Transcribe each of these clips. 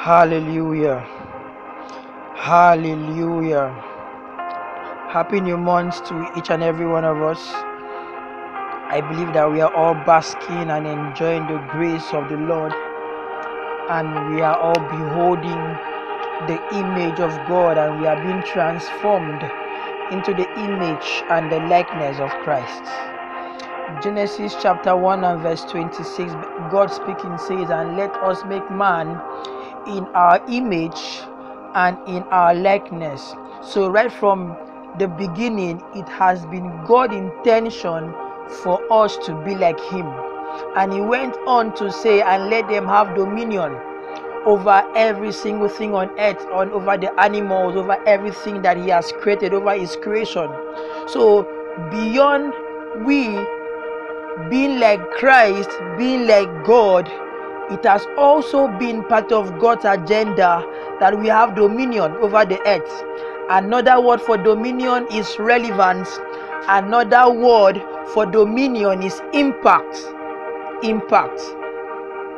Hallelujah. Hallelujah. Happy new month to each and every one of us. I believe that we are all basking and enjoying the grace of the Lord, and we are all beholding the image of God, and we are being transformed into the image and the likeness of Christ. Genesis chapter 1 and verse 26, God speaking says, And let us make man in our image and in our likeness. So, right from the beginning, it has been God's intention for us to be like Him. And He went on to say, And let them have dominion over every single thing on earth, on over the animals, over everything that He has created, over His creation. So, beyond we being like Christ, being like God, it has also been part of God's agenda that we have dominion over the earth. Another word for dominion is relevance. Another word for dominion is impact. Impact.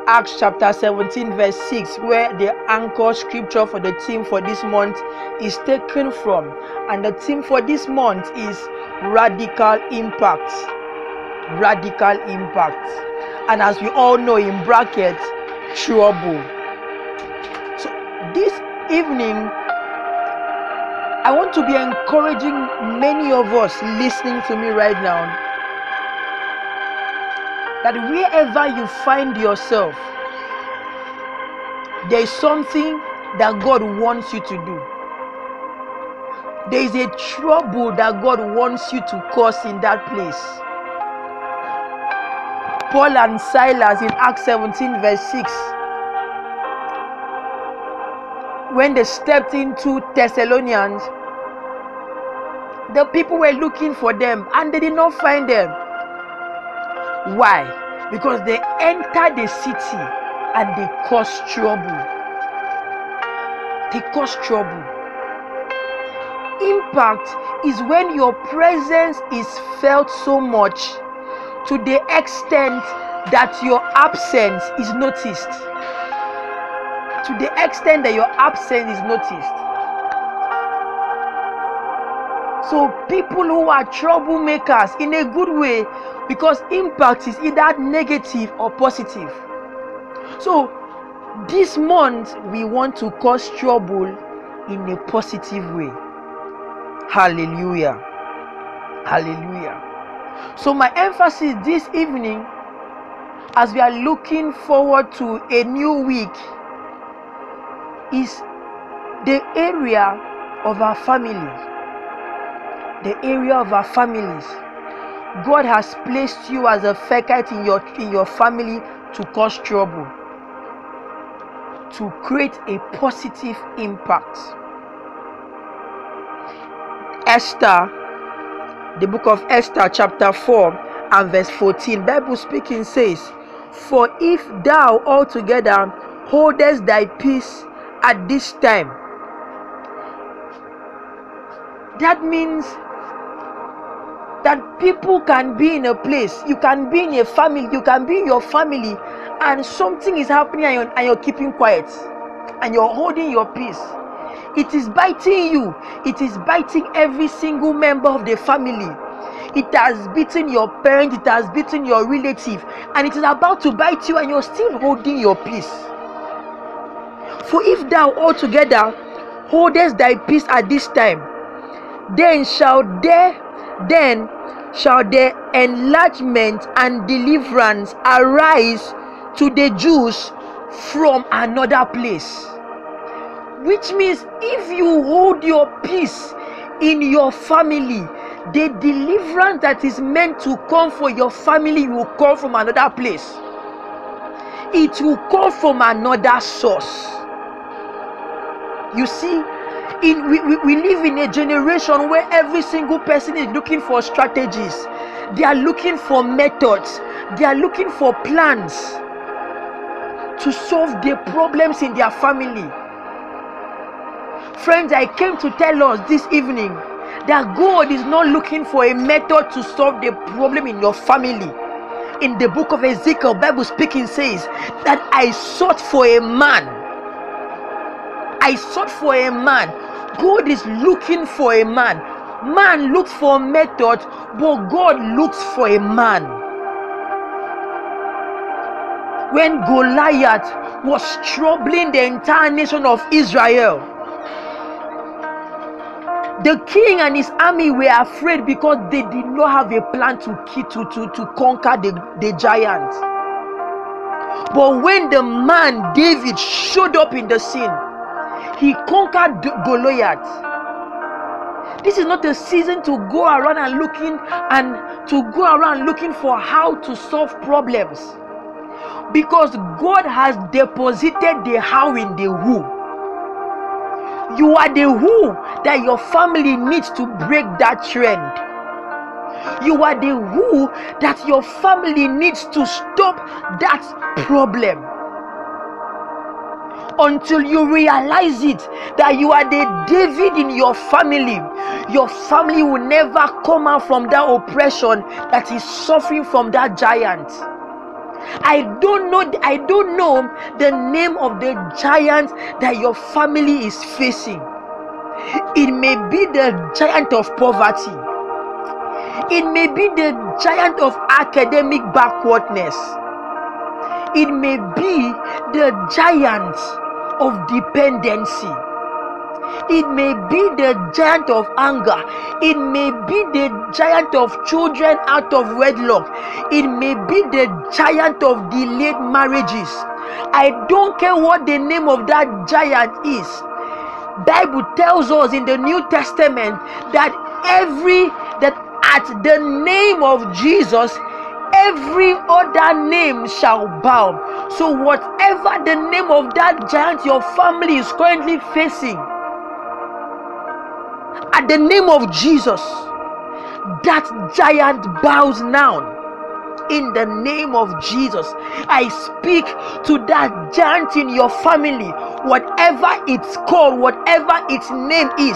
Acts chapter 17, verse 6, where the anchor scripture for the theme for this month is taken from. And the theme for this month is radical impact radical impact. And as we all know in brackets, trouble. So this evening, I want to be encouraging many of us listening to me right now that wherever you find yourself, there is something that God wants you to do. There is a trouble that God wants you to cause in that place. Paul and Silas in Acts 17, verse 6. When they stepped into Thessalonians, the people were looking for them and they did not find them. Why? Because they entered the city and they caused trouble. They caused trouble. Impact is when your presence is felt so much to the extent that your absence is noticed. To the extent that your absence is noticed. So, people who are troublemakers in a good way, because impact is either negative or positive. So, this month we want to cause trouble in a positive way. Hallelujah. Hallelujah. So, my emphasis this evening, as we are looking forward to a new week, is the area of our family. The area of our families. God has placed you as a fakite in your in your family to cause trouble, to create a positive impact. Esther the book of Esther chapter 4 and verse 14 Bible speaking says for if thou altogether holdest thy peace at this time that means that people can be in a place you can be in a family you can be in your family and something is happening and you're, and you're keeping quiet and you're holding your peace it is biting you. It is biting every single member of the family. It has beaten your parent it has beaten your relative and it is about to bite you and you're still holding your peace. For if thou altogether holdest thy peace at this time then shall there then shall the enlargement and deliverance arise to the jews from another place which means if you hold your peace in your family the deliverance that is meant to come for your family will come from another place. It will come from another source. You see in we, we, live in a generation where every single person is looking for strategies. They are looking for methods. They are looking for plans to solve the problems in their family Friends, I came to tell us this evening that God is not looking for a method to solve the problem in your family. In the book of Ezekiel, Bible speaking says that I sought for a man I sought for a man. God is looking for a man. Man looks for a method, but God looks for a man. When Goliath was troubling the entire nation of Israel, the king and his army were afraid because they did not have a plan to to, to, to conquer the, the giant. But when the man David showed up in the scene, he conquered Goliath. This is not a season to go around and looking and to go around looking for how to solve problems. Because God has deposited the how in the who. You are the who that your family needs to break that trend. You are the who that your family needs to stop that problem. Until you realize it that you are the David in your family, your family will never come out from that oppression that is suffering from that giant. I don't know I don't know the name of the giant that your family is facing. It may be the giant of poverty. It may be the giant of academic backwardness. It may be the giant of dependency. It may be the giant of anger. It may be the giant of children out of wedlock. It may be the giant of delayed marriages. I don't care what the name of that giant is. Bible tells us in the New Testament that every that at the name of Jesus every other name shall bow. So, whatever the name of that giant your family is currently facing, at the name of Jesus, that giant bows down. In the name of Jesus, I speak to that giant in your family, whatever it's called, whatever its name is.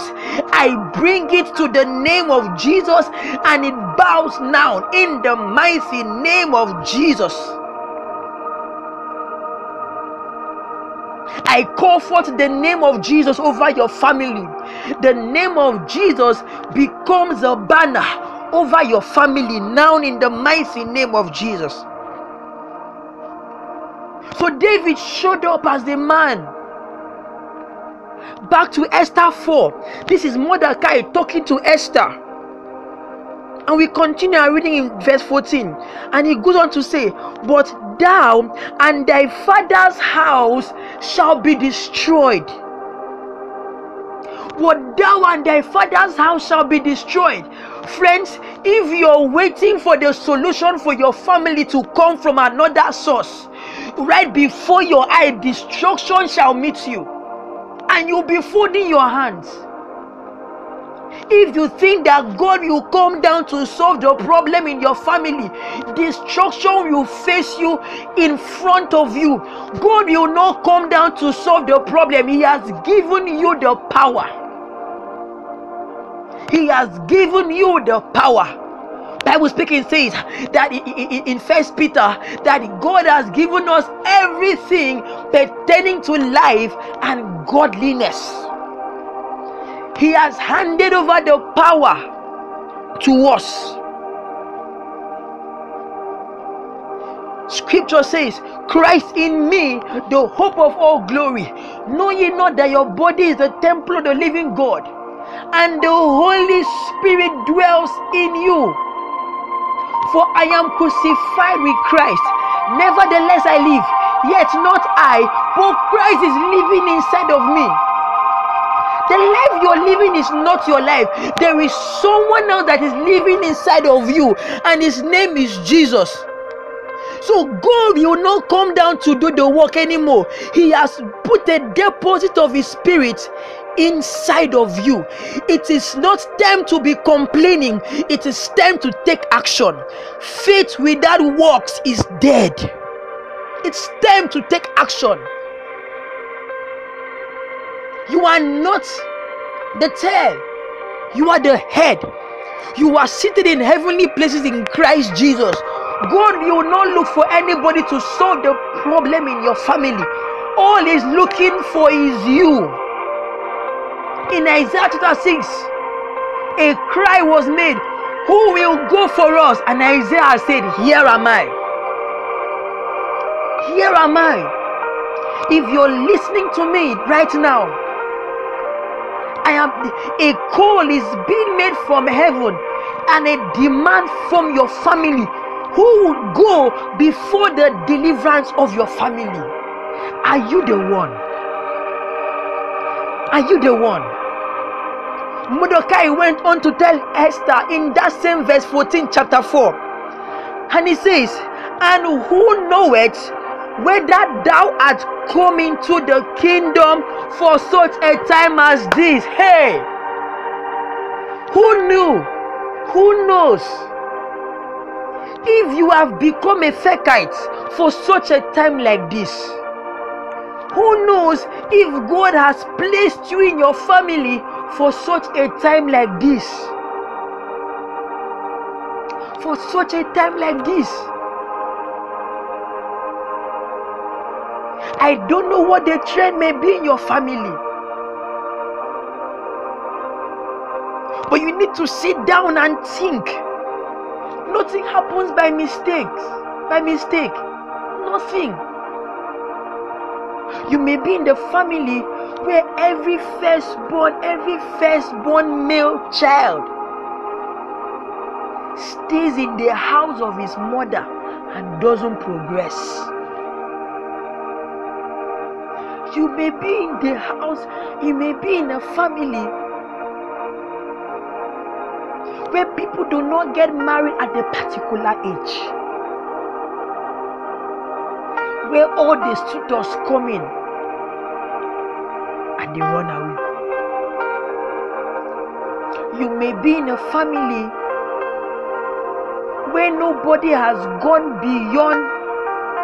I bring it to the name of Jesus and it bows down in the mighty name of Jesus. I call forth the name of Jesus over your family. The name of Jesus becomes a banner over your family now in the mighty name of Jesus. So David showed up as the man. Back to Esther 4. This is Mordecai talking to Esther. And we continue reading in verse 14. And he goes on to say, But thou and thy father's house shall be destroyed. But thou and thy father's house shall be destroyed. Friends, if you're waiting for the solution for your family to come from another source, right before your eye, destruction shall meet you. And you'll be folding your hands if you think that God will come down to solve the problem in your family, destruction will face you in front of you. God will not come down to solve the problem. He has given you the power. He has given you the power. Bible speaking says that in First Peter that God has given us everything pertaining to life and godliness. He has handed over the power to us. Scripture says, Christ in me, the hope of all glory. Know ye not that your body is the temple of the living God, and the Holy Spirit dwells in you? For I am crucified with Christ. Nevertheless, I live, yet not I, but Christ is living inside of me. The life you're living is not your life. There is someone else that is living inside of you, and his name is Jesus. So God will not come down to do the work anymore. He has put a deposit of his spirit inside of you. It is not time to be complaining, it is time to take action. Faith without works is dead. It's time to take action. You are not the tail, you are the head. You are seated in heavenly places in Christ Jesus. God will not look for anybody to solve the problem in your family. All He's looking for is you. In Isaiah chapter 6, a cry was made, Who will go for us? And Isaiah said, Here am I. Here am I. If you're listening to me right now, I am a call is being made from heaven and a demand from your family who would go before the deliverance of your family. Are you the one? Are you the one? Mordecai went on to tell Esther in that same verse 14, chapter 4. And he says, And who knoweth whether thou art come into the kingdom for such a time as this? Hey! Who knew? Who knows? If you have become a Fakite for such a time like this, who knows if God has placed you in your family for such a time like this? For such a time like this. I don't know what the trend may be in your family. But you need to sit down and think. Nothing happens by mistakes. By mistake. Nothing. You may be in the family where every firstborn, every firstborn male child stays in the house of his mother and doesn't progress. You may be in the house, you may be in a family where people do not get married at a particular age. Where all the students come in and they run away. You may be in a family where nobody has gone beyond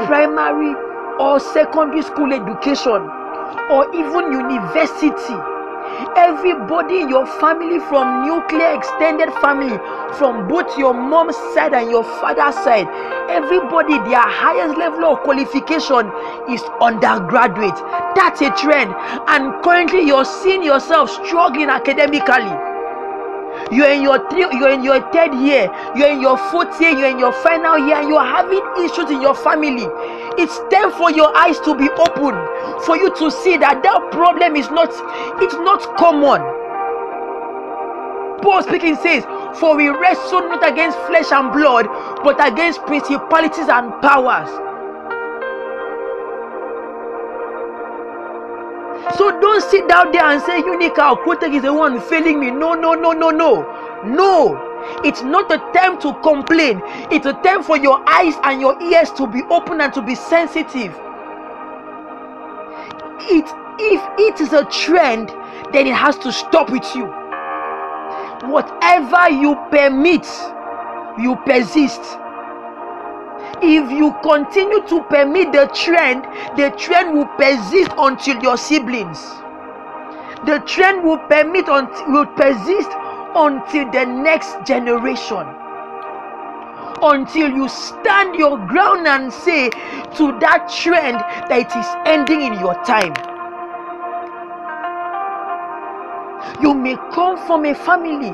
primary or secondary school education or even university. Everybody in your family from nuclear extended family from both your mom's side and your father's side everybody their highest level of qualification is undergraduate. That's a trend. And currently you're seeing yourself struggling academically. You're in your three, you're in your third year, you're in your fourth year, you're in your final year, and you're having issues in your family. It's time for your eyes to be open, for you to see that that problem is not it's not common. Paul speaking says, For we wrestle not against flesh and blood, but against principalities and powers. So don't sit down there and say Unica Quotek is the one failing me. No, no, no, no, no. No. It's not a time to complain. It's a time for your eyes and your ears to be open and to be sensitive. It if it is a trend, then it has to stop with you. Whatever you permit, you persist if you continue to permit the trend, the trend will persist until your siblings. The trend will permit will persist until the next generation. Until you stand your ground and say to that trend that it is ending in your time. You may come from a family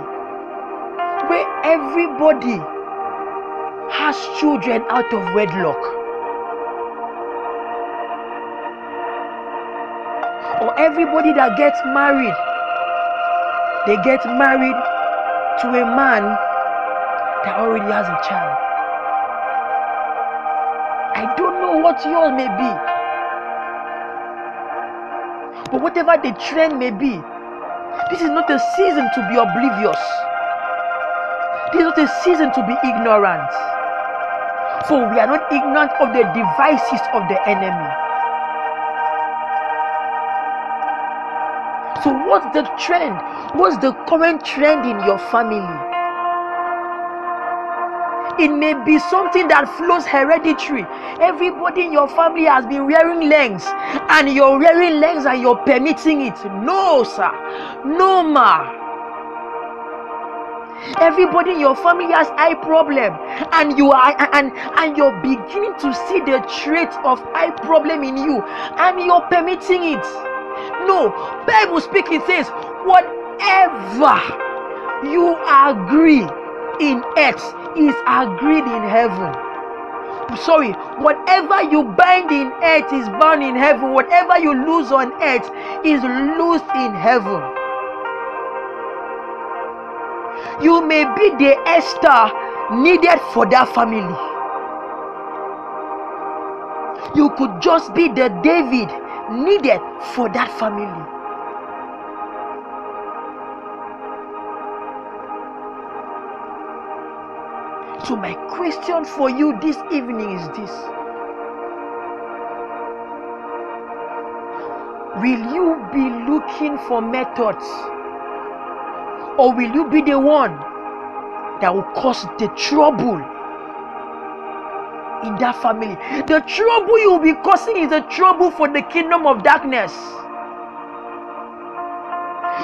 where everybody has children out of wedlock. Or everybody that gets married, they get married to a man that already has a child. I don't know what yours may be. But whatever the trend may be, this is not a season to be oblivious. This is not a season to be ignorant. For we are not ignorant of the devices of the enemy. So, what's the trend? What's the current trend in your family? It may be something that flows hereditary. Everybody in your family has been wearing legs, and you're wearing legs and you're permitting it. No, sir. No, ma. Everybody in your family has eye problem, and you are and and you're beginning to see the traits of eye problem in you, and you're permitting it No, Bible speaking says, whatever you agree in earth is agreed in heaven. Sorry, whatever you bind in earth is bound in heaven. Whatever you lose on earth is loosed in heaven. You may be the Esther needed for that family. You could just be the David needed for that family. So, my question for you this evening is this Will you be looking for methods? Or will you be the one that will cause the trouble in that family? The trouble you will be causing is a trouble for the kingdom of darkness.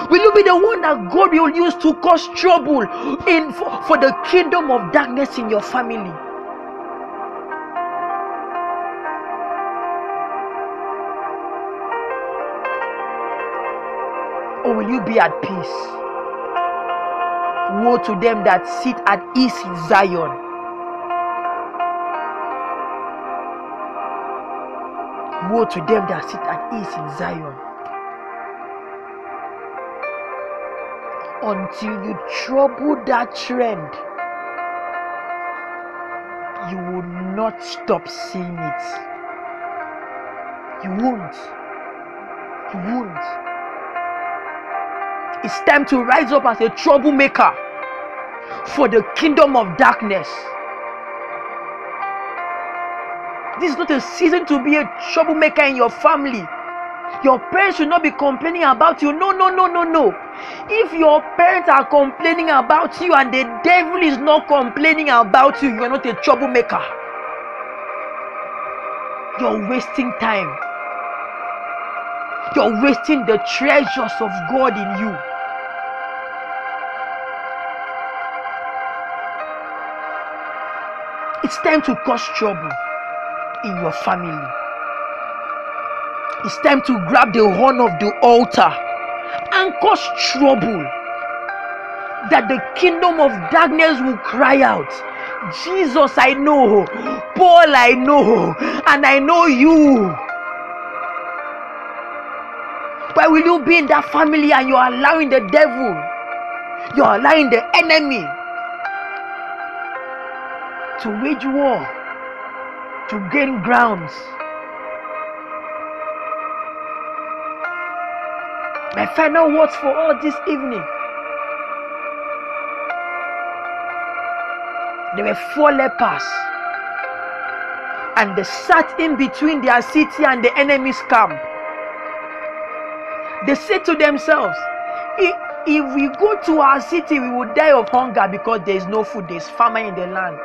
Will you be the one that God will use to cause trouble in for, for the kingdom of darkness in your family? Or will you be at peace? Woe to them that sit at ease in Zion. Woe to them that sit at ease in Zion. Until you trouble that trend, you will not stop seeing it. You won't. You won't. It's time to rise up as a troublemaker for the kingdom of darkness. This is not a season to be a troublemaker in your family. Your parents should not be complaining about you. No, no, no, no, no. If your parents are complaining about you and the devil is not complaining about you, you are not a troublemaker. You're wasting time. You're wasting the treasures of God in you. It's time to cause trouble in your family. It's time to grab the horn of the altar and cause trouble. That the kingdom of darkness will cry out, Jesus, I know, Paul, I know, and I know you. Why will you be in that family and you're allowing the devil, you're allowing the enemy to wage war, to gain grounds? My final words for all this evening. There were four lepers, and they sat in between their city and the enemy's camp. They said to themselves, if, if we go to our city, we will die of hunger because there is no food, there is famine in the land.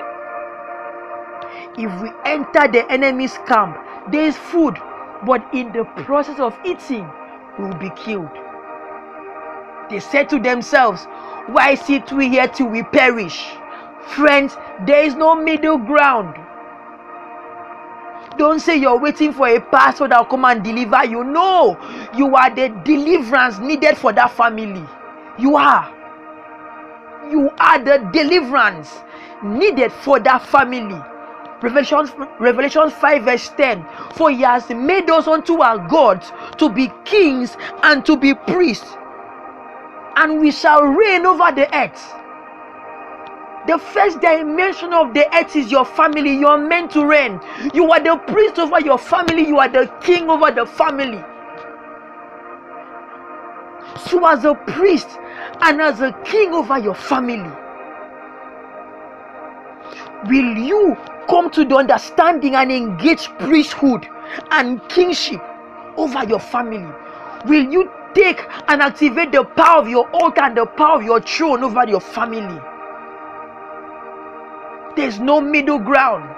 If we enter the enemy's camp, there is food, but in the process of eating, we will be killed. They said to themselves, Why sit we here till we perish? Friends, there is no middle ground. Don't say you're waiting for a pastor that will come and deliver you. No, you are the deliverance needed for that family. You are. You are the deliverance needed for that family. Revelation, Revelation 5, verse 10. For he has made us unto our gods to be kings and to be priests, and we shall reign over the earth. The first dimension of the earth is your family. You are meant to reign. You are the priest over your family. You are the king over the family. So, as a priest and as a king over your family, will you come to the understanding and engage priesthood and kingship over your family? Will you take and activate the power of your altar and the power of your throne over your family? There's no middle ground.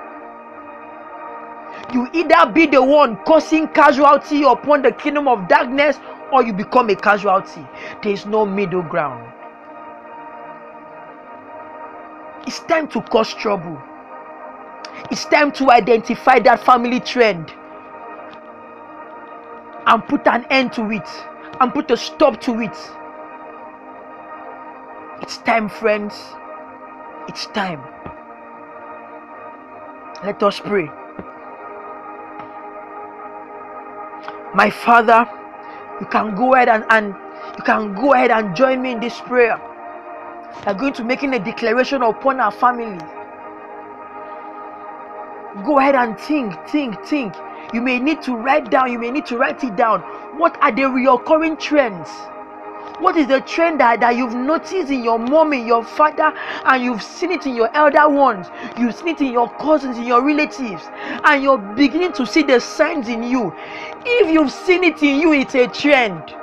You either be the one causing casualty upon the kingdom of darkness or you become a casualty. There's no middle ground. It's time to cause trouble. It's time to identify that family trend. and put an end to it and put a stop to it. It's time, friends. It's time. Let us pray. My Father, you can go ahead and, and you can go ahead and join me in this prayer. We are going to making a declaration upon our family. Go ahead and think, think, think. You may need to write down, you may need to write it down. What are the recurring trends? What is the trend that, that you've noticed in your mom, your father, and you've seen it in your elder ones? You've seen it in your cousins, in your relatives, and you're beginning to see the signs in you. If you've seen it in you, it's a trend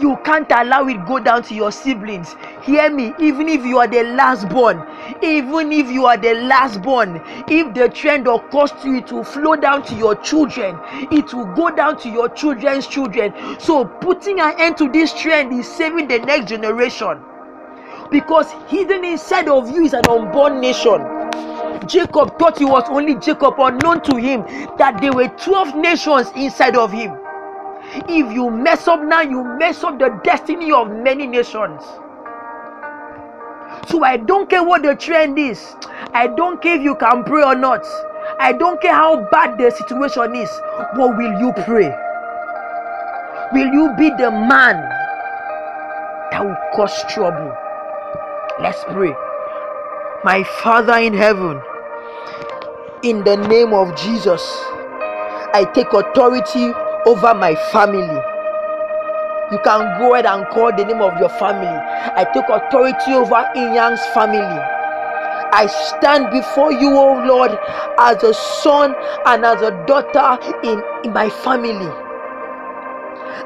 you can't allow it go down to your siblings. Hear me even if you are the last born even if you are the last born if the trend occurs to you it will flow down to your children it will go down to your children's children. So putting an end to this trend is saving the next generation. Because hidden inside of you is an unborn nation. Jacob thought he was only Jacob, unknown to him that there were 12 nations inside of him. If you mess up now, you mess up the destiny of many nations. So I don't care what the trend is. I don't care if you can pray or not. I don't care how bad the situation is. But will you pray? Will you be the man that will cause trouble? Let's pray. My Father in heaven, in the name of Jesus, I take authority over my family. You can go ahead and call the name of your family. I take authority over Inyang's family. I stand before you, O oh Lord, as a son and as a daughter in, in my family.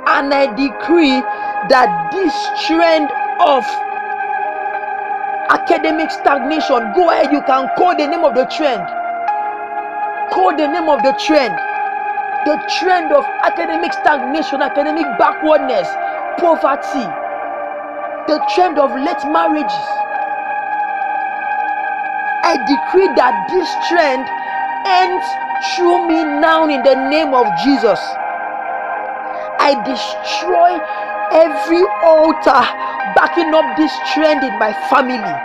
And I decree that this trend of academic stagnation, go ahead, you can call the name of the trend. Call the name of the trend the trend of academic stagnation, academic backwardness, poverty, the trend of late marriages. I decree that this trend ends through me now in the name of Jesus. I destroy every altar backing up this trend in my family.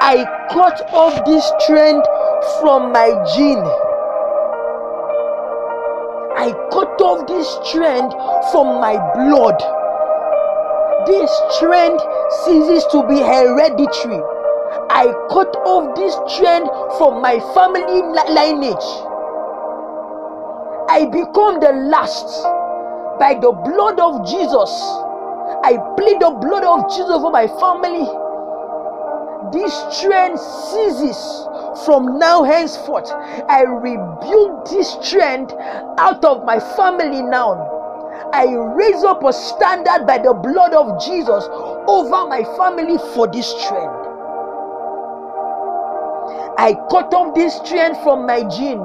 I cut off this trend from my gene. This trend from my blood. This trend ceases to be hereditary. I cut off this trend from my family lineage. I become the last by the blood of Jesus. I plead the blood of Jesus over my family. This trend ceases from now henceforth, I rebuke this trend out of my family now. I raise up a standard by the blood of Jesus over my family for this trend. I cut off this trend from my gene.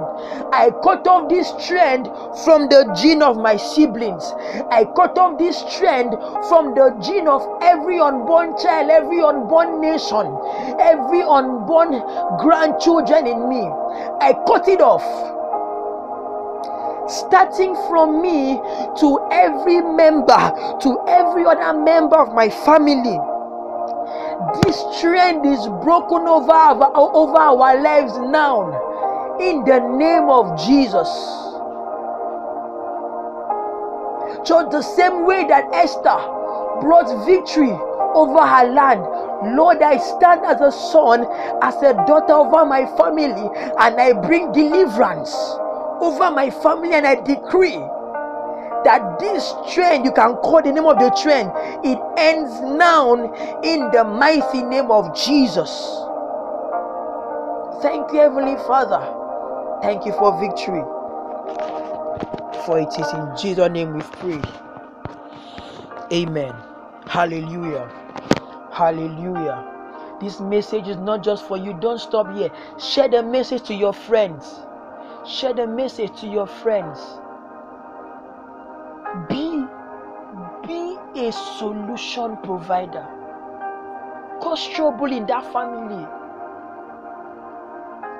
I cut off this trend from the gene of my siblings. I cut off this trend from the gene of every unborn child, every unborn nation, every unborn grandchildren in me. I cut it off starting from me to every member, to every other member of my family this trend is broken over our, over our lives now in the name of Jesus. Just the same way that Esther brought victory over her land. Lord, I stand as a son, as a daughter over my family, and I bring deliverance over my family, and I decree that this trend, you can call the name of the trend, it ends now in the mighty name of Jesus. Thank you, Heavenly Father. Thank you for victory. For it is in Jesus' name we pray. Amen. Hallelujah. Hallelujah. This message is not just for you. Don't stop here. Share the message to your friends. Share the message to your friends be be a solution provider cause trouble in that family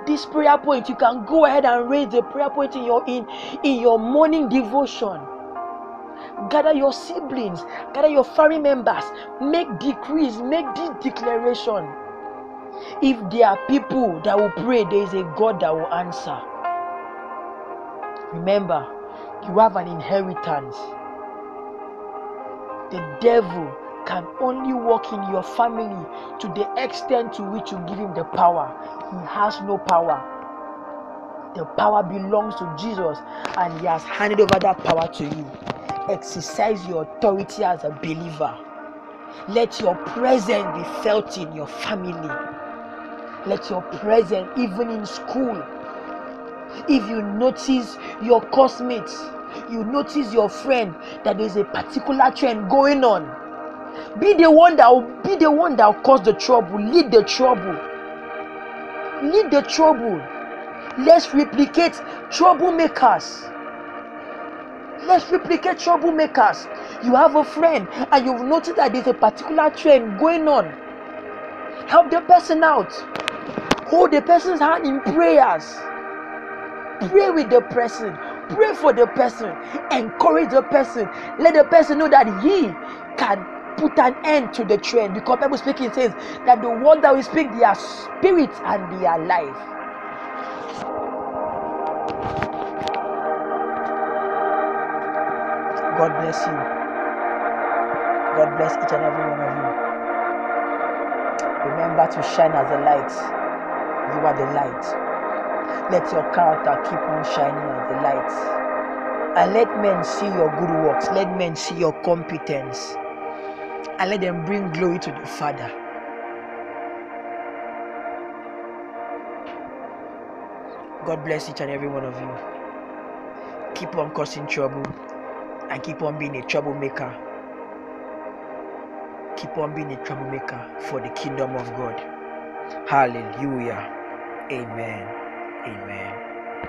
this prayer point, you can go ahead and raise the prayer point in your in in your morning devotion. Gather your siblings, gather your family members, make decrees, make this declaration. If there are people that will pray, there is a God that will answer. Remember, you have an inheritance. The devil can only work in your family to the extent to which you give him the power. He has no power. The power belongs to Jesus, and He has handed over that power to you. Exercise your authority as a believer. Let your presence be felt in your family. Let your presence, even in school, if you notice your classmates, you notice your friend that there's a particular trend going on, be the one that will be the one that will cause the trouble, lead the trouble, lead the trouble. Let's replicate troublemakers. Let's replicate troublemakers. You have a friend and you've noticed that there's a particular trend going on. Help the person out. Hold the person's hand in prayers. Pray with the person. Pray for the person. Encourage the person. Let the person know that he can put an end to the trend. Because Bible speaking says that the word that we speak, they are spirit and they are life. God bless you. God bless each and every one of you. Remember to shine as a light. You are the light. Let your character keep on shining as the light. And let men see your good works. Let men see your competence. And let them bring glory to the Father. God bless each and every one of you. Keep on causing trouble and keep on being a troublemaker. Keep on being a troublemaker for the kingdom of God. Hallelujah. Amen. Amen.